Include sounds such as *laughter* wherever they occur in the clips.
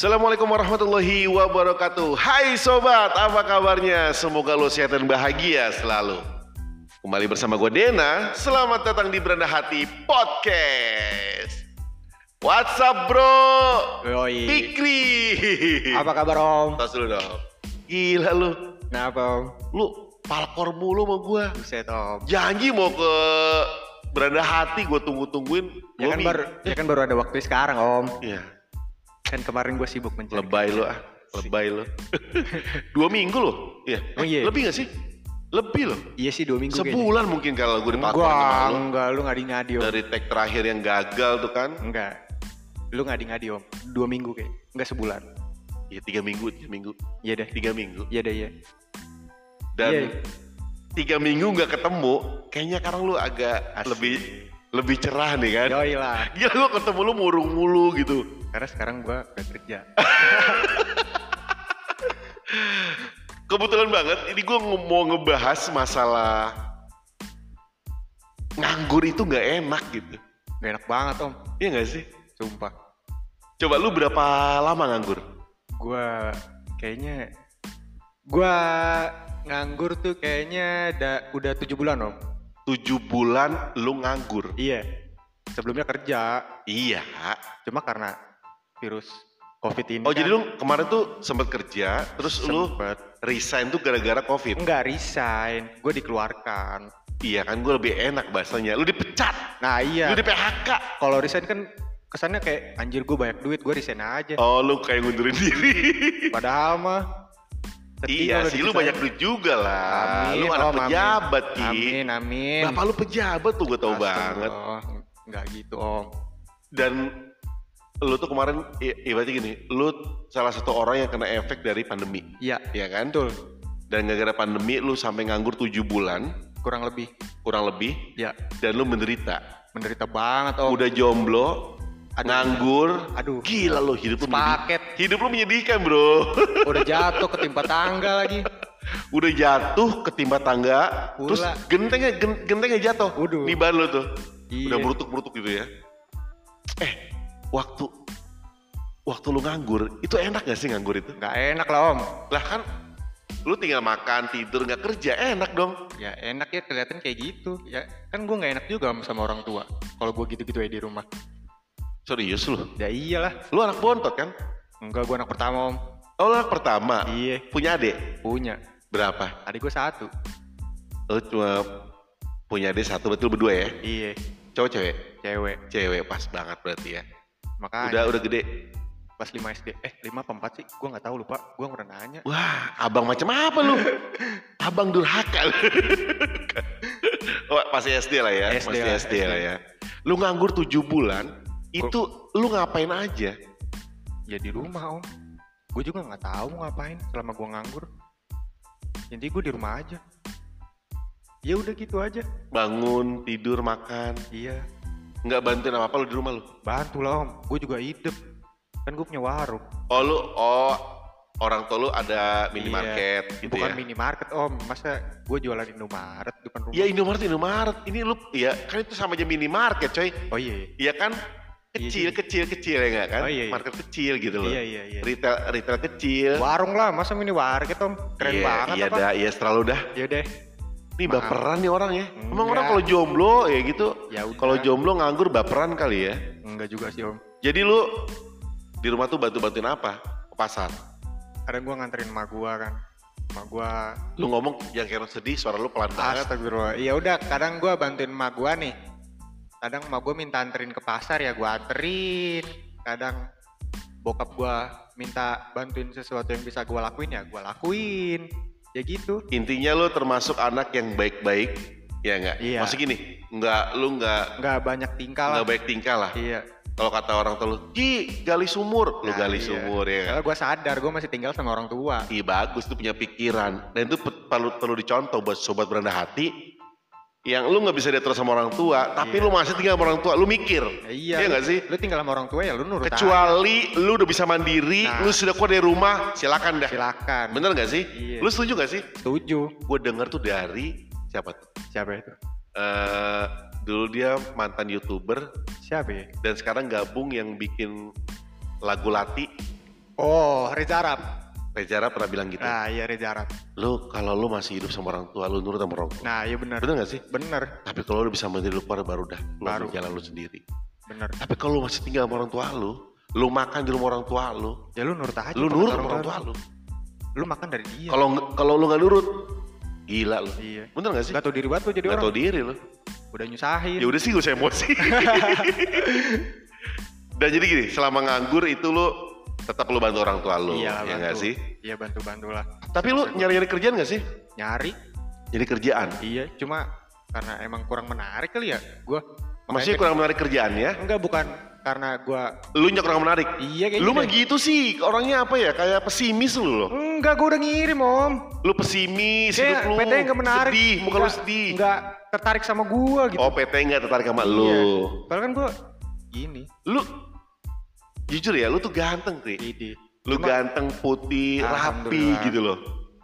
Assalamualaikum warahmatullahi wabarakatuh Hai sobat, apa kabarnya? Semoga lo sehat dan bahagia selalu Kembali bersama gue Dena Selamat datang di Beranda Hati Podcast What's up bro? Yoi. Fikri Apa kabar Om? Tas dulu dong Gila lu Kenapa Om? Lu palkor mulu sama gue Buset Om. Janji mau ke Beranda Hati gue tunggu-tungguin Ya kan baru ya kan baru ada waktu sekarang Om. Iya Kan kemarin gue sibuk mencari. Lebay lu ah, lebay lu. *laughs* Dua minggu loh, iya. Oh iya? Lebih gak sih? Lebih loh. Iya sih dua minggu Sebulan mungkin kalau gue kayaknya. sama Enggak, lu. enggak, lu ngadi-ngadi Om. Dari tag terakhir yang gagal tuh kan. Enggak. Lu ngadi-ngadi Om. Dua minggu kayak. Enggak sebulan. Ya tiga minggu, tiga minggu, Iya deh. tiga minggu. Iya deh, iya. Dan Iya. tiga minggu nggak ketemu, kayaknya sekarang lu agak Asik. lebih lebih cerah nih kan. Yoi lah. Gila lu ketemu lu murung mulu gitu. Karena sekarang gue gak kerja. Kebetulan banget, ini gue mau ngebahas masalah nganggur itu nggak enak gitu. Gak enak banget Om. Iya nggak sih? Sumpah. Coba lu berapa lama nganggur? Gue kayaknya gue nganggur tuh kayaknya da, udah tujuh bulan Om. Tujuh bulan lu nganggur. Iya. Sebelumnya kerja, Iya. cuma karena virus covid ini Oh kan jadi lu kemarin tuh sempat kerja, terus lu sempet resign tuh gara-gara covid. enggak resign gue dikeluarkan Iya kan gue lebih enak bahasanya. Lu dipecat, nah iya lu di PHK. kalau resign kan kesannya kayak anjir gue banyak duit gue resign aja Oh lu kayak ngundurin diri. padahal mah iya sih, lu banyak duit juga lah. amin lu anak amin. pejabat Ki. amin amin Bapak lu pejabat tuh gue tau banget. Enggak gitu om Dan lu tuh kemarin, ibaratnya gini, lu salah satu orang yang kena efek dari pandemi. iya Iya kan? betul Dan gara-gara pandemi lu sampai nganggur 7 bulan, kurang lebih kurang lebih, ya dan lu menderita. menderita banget om Udah jomblo, Aduh. nganggur, aduh gila lu hidup lu paket Hidup lu menyedihkan bro. *laughs* udah jatuh ketimpa tangga lagi Udah jatuh ketimpa tangga, Pula. terus gentengnya gen- gentengnya jatuh. Waduh. Di ban lu tuh. Iya. Udah berutuk-berutuk gitu ya. Eh, waktu waktu lu nganggur, itu enak gak sih nganggur itu? nggak enak lah om Lah kan lu tinggal makan, tidur, nggak kerja, enak dong. ya enak ya kelihatan kayak gitu ya kan gue nggak enak juga sama- sama orang tua kalau gue gitu-gitu aja di rumah Serius lu? ya iyalah Lu anak bontot kan? enggak gue anak pertama om Oh, lu anak pertama. iya Punya adik? punya Berapa? adik gue satu Lu cuma punya adik satu, betul berdua ya? iya Cowok cewek? cewek Cewek pas banget berarti ya. makanya Udah udah gede. pas 5 SD eh 5 apa 4 sih gue nggak tahu lupa gue pernah nanya Wah, abang macam apa lu? *laughs* abang durhaka. lu. *laughs* oh, pasti SD lah ya, SD pasti SD, SD. lah ya. Lu nganggur 7 bulan, itu lu ngapain aja? ya di rumah om gue juga nggak tahu mau ngapain selama gue nganggur jadi gue di rumah aja ya udah gitu aja Bangun, tidur, makan. iya Nggak bantuin apa-apa lu di rumah lu? bantu lah om gue juga hidup kan gue punya warung Oh lu, oh orang tua lu ada Iya. minimarket gitu bukan ya? minimarket om masa gue jualan Indomaret depan rumah Ya Indomaret, Indomaret. Ini lu, ya kan itu sama aja minimarket coy. oh iya Iya kan? Iya Kecil, kecil, kecil ya nggak kan? Oh, iya, iya. Market kecil gitu loh. iya iya iya Retail, retail kecil. warung lah masa minimarket om keren iya, banget Iya apa dah, iya selalu dah. ya deh Nih Maaf. baperan nih orang ya. Emang Enggak. orang kalau jomblo ya gitu. ya Kalau jomblo nganggur baperan kali ya. enggak juga sih om Jadi lu di rumah tuh bantu-bantuin apa? Ke pasar. kadang gue nganterin emak gue kan emak gue Lu ngomong yang kayak sedih, suara lu pelan banget. Astagfirullah. Ya udah, kadang gua bantuin emak gua nih. Kadang emak gua minta anterin ke pasar ya gua anterin. Kadang bokap gua minta bantuin sesuatu yang bisa gua lakuin ya gua lakuin. Ya gitu. Intinya lu termasuk anak yang baik-baik. Ya enggak? Iya. Maksud gini, enggak lu enggak Nggak banyak tingkah lah. enggak baik tingkah lah. Iya. Kalau kata orang tua lu, "Ji, gali sumur." Lu Nah, gali iya. sumur ya. Karena gua sadar gua masih tinggal sama orang tua. Iya bagus itu punya pikiran dan itu pe- perlu perlu dicontoh buat sobat beranda hati yang lu nggak bisa diatur sama orang tua tapi Iya. lu masih tinggal sama orang tua lu mikir Ya, iya. Iya nggak sih? Lu tinggal sama orang tua ya lu nurut aja. kecuali lu udah bisa mandiri Nah. lu sudah keluar dari rumah silakan dah Silakan. bener nggak sih Iya. lu setuju nggak sih Setuju. gue denger tuh dari siapa tuh Siapa itu? Eh, dulu dia mantan youtuber Siapa ya? dan sekarang gabung yang bikin lagu lati Oh, Reza Arab. Reza Arab pernah bilang gitu. Nah, iya Reza Arab. Lu kalau lu masih hidup sama orang tua, lu nurut sama orang tua. Nah, iya benar. Bener gak sih? Bener, Tapi kalau lu bisa mandiri lu keluar baru dah. Lu Baru. jalan lu sendiri. bener. Tapi kalau lu masih tinggal sama orang tua lu, lu makan di rumah orang tua lu, Ya lu nurut aja. lu nurut sama orang tua lu. Lu makan dari dia. Kalau kalau lu nggak nurut, gila lu. Iya. Bener gak sih? Gak tau diri banget lu jadi Gak orang. tau diri lu. Udah nyusahin. Ya udah sih gue emosi. *laughs* Dan jadi gini, selama nganggur itu lu tetap lu bantu orang tua lu, Iya, ya bantu. nggak sih? Iya bantu-bantu lah. Tapi lu nyari-nyari kerjaan gak sih? Nyari. Jadi kerjaan. Iya, cuma karena emang kurang menarik kali ya. Gua Maksudnya kurang menarik kerjaan ya? enggak bukan karena gua Lu nya kurang menarik. iya kayak Lu gitu mah gitu sih, orangnya apa ya? Kayak pesimis lu loh. Enggak, gua udah ngirim, Om. Lu pesimis, Kayak hidup lu PT enggak menarik. sedih, muka lu Enggak- sedih. Enggak tertarik sama gua gitu. Oh PT nggak tertarik sama Iya. lu. Padahal kan gua gini, Lu jujur ya, lu tuh ganteng Tri. ide. Lu Cuma- ganteng, putih, rapi gitu loh.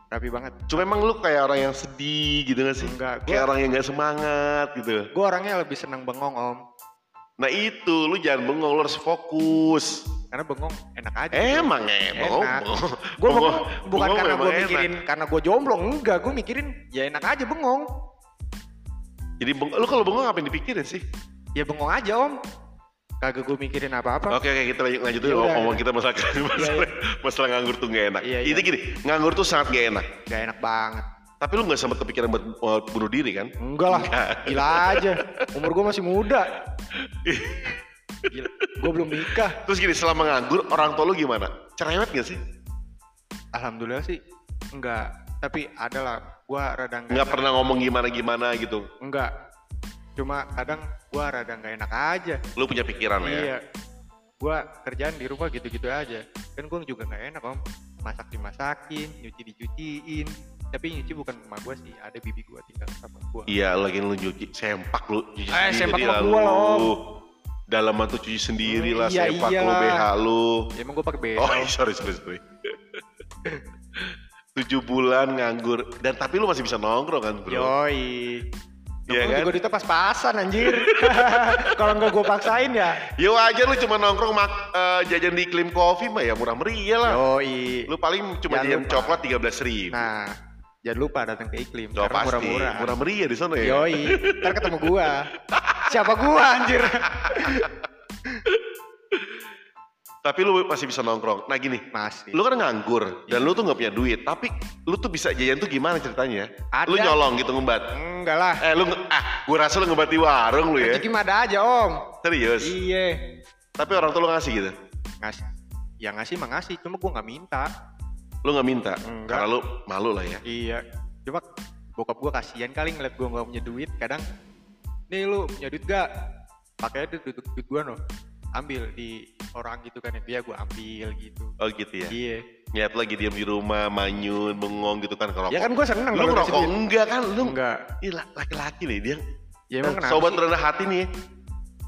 Rapi banget. Cuma emang lu kayak orang yang sedih gitu gak sih? Enggak, Kayak orang yang gak semangat gitu. gua orangnya lebih senang bengong, Om. Nah itu, lu jangan bengong, lu harus fokus. Karena bengong enak aja. gitu. Emang ya, bengong. Enak. Gue bengong Bengong- bukan bengong karena gue enak. mikirin karena gue jomblo, enggak. Gue mikirin ya enak aja bengong. Jadi beng- lu kalau bengong apa yang dipikirin sih? Ya bengong aja om. Kagak gue mikirin apa-apa. Oke oke kita lanjut lanjutin Ya udah, ngomong ya. kita masalah *laughs* masalah, masalah nganggur tuh gak enak. Iya, iya. Itu gini, nganggur tuh sangat gak enak. Gak enak banget. Tapi lu gak sempat kepikiran buat, buat bunuh diri kan? Enggak lah. Enggak. Gila aja. Umur gue masih muda. Gila. Gue belum nikah. Terus gini, selama nganggur orang tua lu gimana? Cerewet gak sih? Alhamdulillah sih. Enggak. Tapi ada lah. Gue rada enggak. Nggak pernah ngomong gimana gimana gitu. Enggak. Cuma kadang gue rada enggak enak aja. Lu punya pikiran ya? Iya. Gue kerjaan di rumah gitu-gitu aja. Kan gue juga nggak enak om. Masak dimasakin, nyuci dicuciin. Tapi nyuci bukan sama gue sih. Ada bibi gue tinggal sama gue. Iya, lagi lu nyuci sempak lu cuci Eh, sempak sendiri lah gua lah, Om. lu. Dalaman tuh cuci sendiri lah, Iya, sempak lu, iyalah. BH lu. Ya, emang gue pakai beda. Oh, *laughs* sorry, sorry, sorry. *laughs* Tujuh bulan nganggur dan tapi lu masih bisa nongkrong kan, bro? Yoi. Iya Nongkrong kan? juga duitnya pas-pasan anjir. *laughs* Kalau nggak gue paksain ya. Ya wajar lu cuma nongkrong mak, eh, jajan di Klim Coffee mah ya murah meriah lah. Yoi. Lu paling cuma Jangan jajan lupa. coklat tiga belas ribu. Nah, jangan lupa datang ke iklim. Oh, karena murah-murah. murah meriah di sana ya. Yoi. Ntar ketemu gua. *laughs* Siapa gua anjir? *laughs* Tapi lu masih bisa nongkrong. Nah gini, Masih. lu kan nganggur dan Iya. lu tuh nggak punya duit, tapi lu tuh bisa jajan tuh gimana ceritanya? Ada. Lu nyolong gitu ngembat. Enggak lah. Eh lu ah, gua rasa lu ngembat di warung lu ya. Rezeki mah ada aja om. Serius. Iya. Tapi orang tua lu ngasih gitu. Ngasih. Ya ngasih mah ngasih. Cuma gua nggak minta. Lu nggak minta. Enggak. Karena lu malu lah ya. Iya. Cuma bokap gua kasihan kali ngeliat gua nggak punya duit. Kadang, nih lu punya duit gak? Pakai duit, duit, duit gua no. Ambil di orang gitu kan. Dia gua ambil gitu. Oh gitu ya. Iya. Niat lagi diam di rumah, manyun, bengong gitu kan ngerokok. Ya kan gua seneng lu kalau ngerokok enggak kan? Lu Enggak. Ih, la- laki-laki nih dia. Ya emang Nah, sobat rendah hati nih,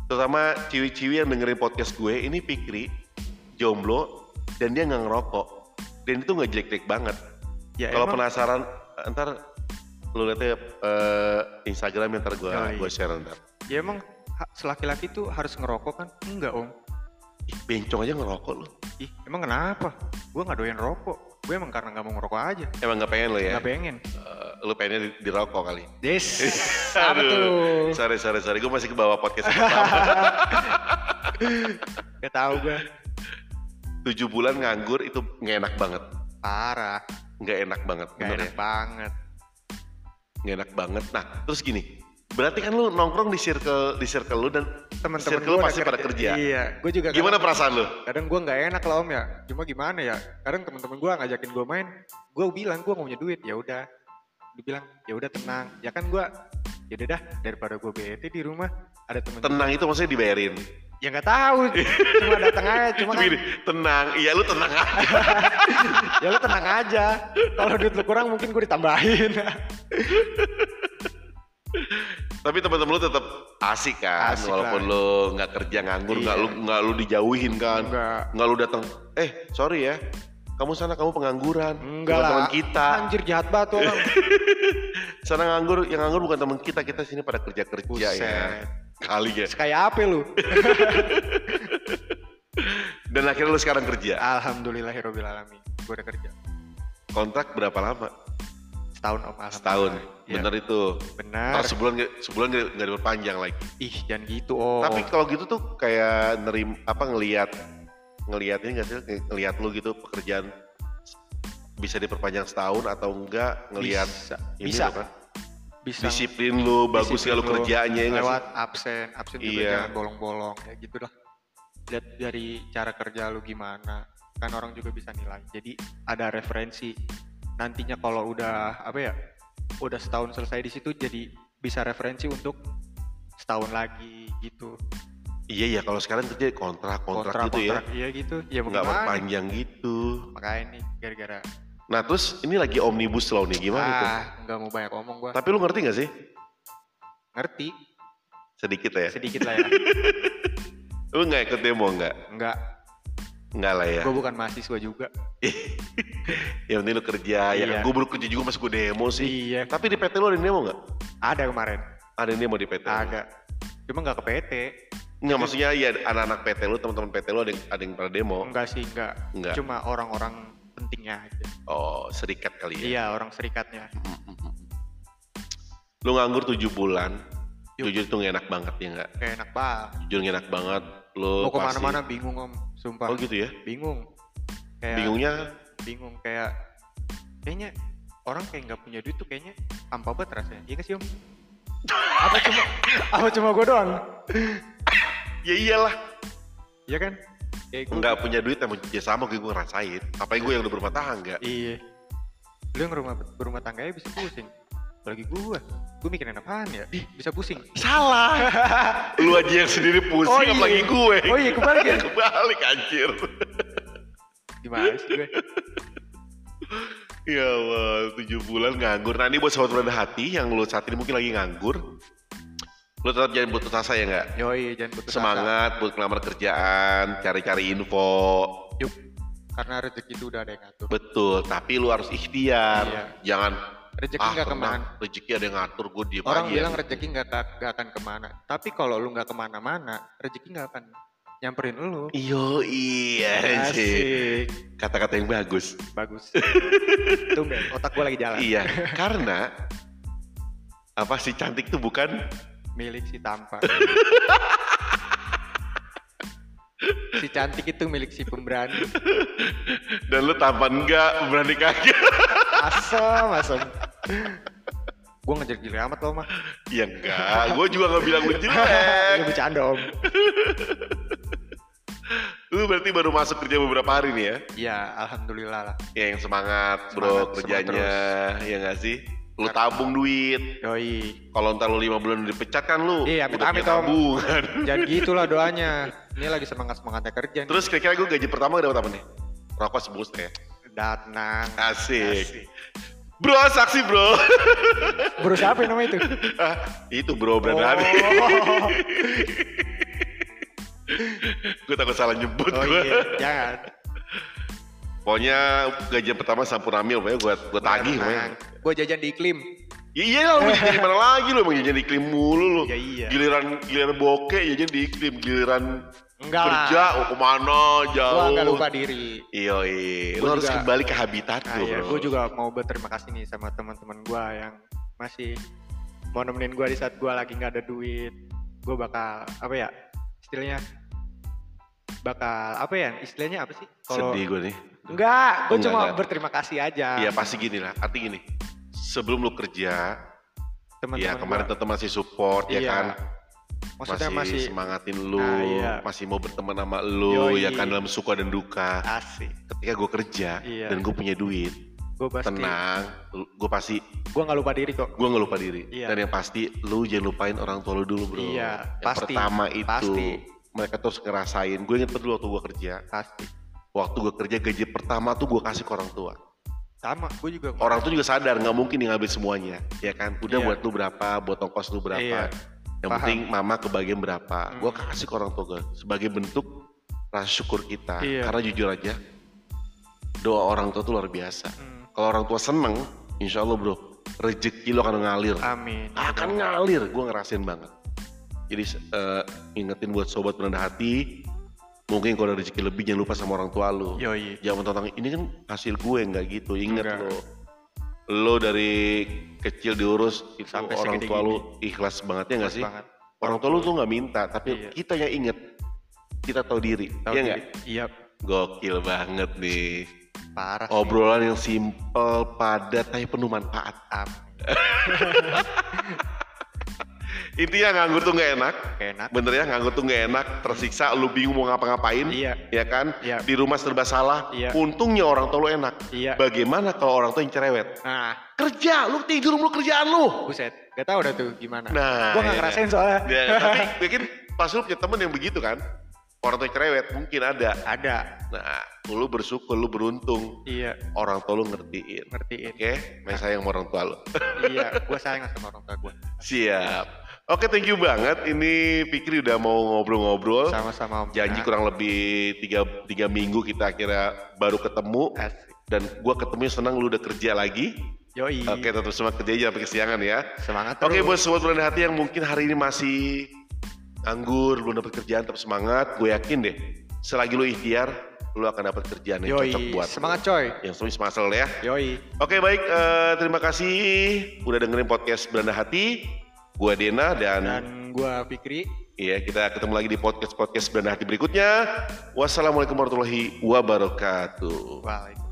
terutama ciwi-ciwi yang dengerin podcast gue, ini Pikri, jomblo, dan dia nggak ngerokok. Dan itu nggak jelek-jelek banget. Ya Kalau penasaran, ntar lu lihat eh, Instagram ntar gue Oh, iya. gue share ntar. Ya emang selaki-laki tuh harus ngerokok kan? Enggak om. Ih, bencong aja ngerokok lu. Ih emang kenapa? Gue nggak doyan rokok. Gue emang karena nggak mau ngerokok aja. Emang nggak pengen lu ya? Nggak pengen. Eh, lu pengennya di, dirokok kali. Yes. *laughs* Apa Aduh. tuh? Sorry, sorry, sorry. Gue masih ke bawah podcast pertama. *laughs* Gak tahu gue. Tujuh bulan nganggur itu nggak enak banget. Parah. Nggak enak banget, Gak bener enak ya? banget. Nggak enak banget. Nah, terus gini. Berarti kan lu nongkrong di circle di circle lu dan Temen-temen Circle gue pasti pada kerja. Iya. Gue juga. gimana kadang, perasaan lu? kadang gue nggak enak lah om ya. Cuma gimana ya? Kadang temen-temen gue ngajakin gue main. Gue bilang gue nggak punya duit. Ya udah. Dibilang ya udah tenang. Ya kan gue. Ya udah dah daripada gue bete di rumah ada temen Tenang itu maksudnya dibayarin. ya nggak tahu cuma datang aja *laughs* cuma kan tenang. Iya lu tenang aja. *laughs* ya lu tenang aja kalau duit lu kurang mungkin gue ditambahin *laughs* Tapi teman-teman lu tetap asik kan, Asik walaupun lah. lu nggak kerja nganggur, nggak Iya. lu nggak lu dijauhin kan, nggak lu datang. Eh, sorry ya, kamu sana kamu pengangguran, enggak lah teman kita. anjir jahat banget orang *laughs* Sana nganggur, yang nganggur bukan teman kita, kita sini pada kerja kerja ya. Kali ya. kayak apa lu *laughs* Dan akhirnya lu sekarang kerja. Alhamdulillahirobbil alamin. Gue udah kerja Kontrak berapa lama? Setahun om. alhamdulillah. Setahun. Iya, Bener itu. Benar. Kalau sebulan sebulan nggak diperpanjang lagi. Ih jangan gitu om. Tapi kalau gitu tuh kayak nerim apa ngelihat ngelihat ini nggak sih ngelihat lu gitu pekerjaan bisa diperpanjang setahun atau enggak ngelihat bisa. ini Bisa. apa? bisa disiplin lu bagus lu lu kerjanya ya lewat sih? absen absen juga Iya. jangan bolong-bolong ya gitulah lihat dari cara kerja lu gimana kan orang juga bisa nilai jadi ada referensi nantinya kalau udah apa ya udah setahun selesai di situ jadi bisa referensi untuk setahun lagi gitu Iya ya kalau sekarang kerja kontrak kontrak, gitu ya. iya gitu ya Nggak perpanjang gitu. makanya nih gara-gara Nah terus ini lagi omnibus law nih gimana tuh? ah nggak mau banyak ngomong gua Tapi lu ngerti gak sih? ngerti Sedikit lah ya. sedikit lah ya *laughs* Lu nggak ikut demo nggak? nggak Nggak lah ya. gua bukan mahasiswa juga *laughs* *laughs* Yang penting lu kerja. Ya Iya. gue baru kerja juga masih gue demo sih. iya Tapi di PT lu ada yang demo nggak? ada kemarin Ada yang demo di PT. Ada. Cuma nggak ke PT. Nggak maksudnya ya anak-anak PT lu, teman-teman PT lu ada yang ada yang pada demo. Enggak sih, enggak. Enggak. Cuma orang-orang pentingnya aja. Oh serikat kali ya. Iya, orang serikatnya. Lu nganggur 7 bulan. Yuk. Jujur tuh gak enak banget ya nggak? Kayak enak banget. Jujur gak enak banget. Lu Mau pasti- ke mana-mana bingung om, sumpah. Oh gitu ya? Bingung. Kayak Bingungnya bingung kayak kayaknya orang kayak nggak punya duit tuh kayaknya hampa banget rasanya. Iya nggak sih om? apa cuma apa cuma gue doang? ya iyalah. Iya kan? Kayak gue. Nggak punya duit emang ya sama gue gue ngerasain. Apalagi gue yang udah berumah tangga. Iya. Lu yang rumah berumah tangganya bisa pusing. Apalagi gue, gue mikirin apaan ya? Ih, bisa pusing. Salah. *laughs* lu aja yang sendiri pusing Oh, iya. apalagi gue. Oh iya, kebalik ya? *laughs* Kebalik anjir. Gimana sih gue? ya Allah, 7 bulan nganggur. Nah ini buat sobat rendah hati yang lu saat ini mungkin lagi nganggur. Lu tetap jangan putus asa ya nggak? Yoi, jangan putus asa. Semangat buat ngelamar kerjaan, cari-cari info. Yuk. Karena rezeki itu udah ada yang ngatur. Betul, tapi lu harus ikhtiar. Iya. Jangan Rezeki ah nggak tenang, ke mana. rezeki ada yang ngatur gue diem Orang aja. bilang rezeki nggak akan ke mana. Tapi kalau lu nggak ke mana-mana, rezeki nggak akan nyamperin lu. Iyo iya sih. Kata-kata yang bagus. Bagus. *laughs* Tumben, otak gue lagi jalan. iya, karena apa sih cantik tuh bukan Milik si tampan. *laughs* si cantik itu milik si pemberani. dan lu tampan enggak, berani kagak. Asem, asem. gue ngejar gila amat lo mah. ya enggak, gue juga gak bilang lu *laughs* Ini jelek. bercanda om. Lu berarti baru masuk kerja beberapa hari nih ya? Iya, alhamdulillah lah. Ya yang semangat bro Semangat, kerjanya, ya gak sih? Lu tabung duit. Yoi. Kalau ntar lu lima bulan dipecat kan lu Iya, amit-amit, punya Om. tabungan. *laughs* Jangan gitulah doanya. Ini lagi semangat semangatnya kerja. nih. Terus kira-kira gue gaji pertama dapat apa nih? Rokok sebungkus ya. Datang. Asik. Bro, saksi bro. Bro siapa yang namanya itu? *laughs* Ah, itu bro brand Oh. *laughs* gue takut salah nyebut Oh gue. iya, jangan. Pokoknya gajian pertama Sampurnamil, pokoknya gue gue tagih pokoknya. Gue jajan di iklim. Ya iya lah, lu jajan di mana lagi lu emang jajan di iklim mulu lu. Ya iya. Giliran giliran bokeh jajan di iklim, giliran Enggak kerja lah. oh ke mana jauh. Gue nggak lupa diri. Iya, iya. Lu Gua harus juga- kembali ke habitat Nah, lu, ya, bro. gue juga mau berterima kasih nih sama teman-teman gue yang masih mau nemenin gue di saat gue lagi nggak ada duit. Gue bakal apa ya? Istilahnya bakal apa ya? Istilahnya apa sih? Sedih gue nih. Enggak, gue Enggak, cuma enggak. berterima kasih aja. Iya pasti gini lah, arti gini. Sebelum lu kerja, teman-teman ya kemarin tetap masih support ya Iya. kan. Maksudnya masih, masih, semangatin lu, Nah, iya. masih mau berteman sama lu, Yoi. ya kan dalam suka dan duka. asik. Ketika gue kerja Iya. dan gue punya duit, Gue pasti, tenang, gue pasti, gue nggak lupa diri kok. gue nggak lupa diri. Iya. Dan yang pasti, lu jangan lupain orang tua lu dulu bro. Iya, Yang pasti, pertama itu, pasti. Mereka terus ngerasain. Gue inget dulu waktu gue kerja, Pasti. waktu gue kerja gaji pertama tuh gue kasih ke orang tua. Sama, gue juga. Orang tuh juga sadar nggak mungkin nih ngambil semuanya, ya kan? Udah Iya. buat lu berapa, buat ongkos lu berapa. Iya. Yang Paham. penting mama kebagian berapa. Hmm. Gue kasih ke orang tua gue sebagai bentuk rasa syukur kita. Iya. Karena jujur aja, doa orang tua tuh luar biasa. Hmm, Kalau orang tua seneng, insya Allah bro, rezeki lo akan ngalir. amin. Akan ngalir, gue ngerasain banget. Jadi eh, ingetin buat sobat rendah hati, Mungkin kalau ada rezeki lebih jangan lupa sama orang tua lu. Yoi. Jangan tentang ini kan hasil gue nggak gitu. Ingat lo. Lo dari kecil diurus itu Sampai orang tua lu ikhlas banget ya nggak sih? Banget. Orang tua lu tuh nggak minta, tapi Iya. kita yang inget. Kita tahu diri, Tahu iya diri. nggak? Iya, Gokil banget nih. parah sih. Obrolan yang simple, padat, tapi penuh manfaat. *laughs* Intinya nganggur tuh nggak enak. enak. Bener ya, nganggur tuh nggak enak, tersiksa, lu bingung mau ngapa-ngapain. Iya, Ya kan? Iya. Di rumah serba salah. Iya. Untungnya orang tua lu enak. iya. Bagaimana kalau orang tua yang cerewet? Nah, Kerja, lu tidur lu kerjaan lu. buset. Gak tau udah tuh gimana. Nah, Gua gak iya. ngerasain soalnya. *laughs* Ya, tapi mungkin pas lu punya temen yang begitu kan, orang tua cerewet mungkin ada. Ada. Nah, lu bersyukur, lu beruntung. Iya, Orang tua lu ngertiin. ngertiin. Oke, main sayang sama orang tua lu. iya, gue sayang sama orang tua gue. *laughs* Siap. Oke, thank you banget. Ini Fikri udah mau ngobrol-ngobrol. Sama-sama Om. Janji kurang lebih tiga, tiga minggu kita akhirnya baru ketemu. Asik. Dan gua ketemunya senang lu udah kerja lagi. Yoi. Oke, tetap semangat kerja aja sampai kesiangan ya. Semangat Oke, terus. buat sobat berani hati yang mungkin hari ini masih nganggur, belum dapat kerjaan, tetap semangat. Gue yakin deh, selagi lu ikhtiar, lu akan dapat kerjaan yang Yoi. cocok buat lu. Semangat coy. Yang semuanya semasal ya. Yoi. Oke baik, eh, terima kasih udah dengerin podcast Beranda Hati. Gua Dena dan, Dan gue Fikri. iya kita ketemu lagi di podcast podcast Beranda Hati berikutnya. Wassalamualaikum warahmatullahi wabarakatuh. Waalaikumsalam.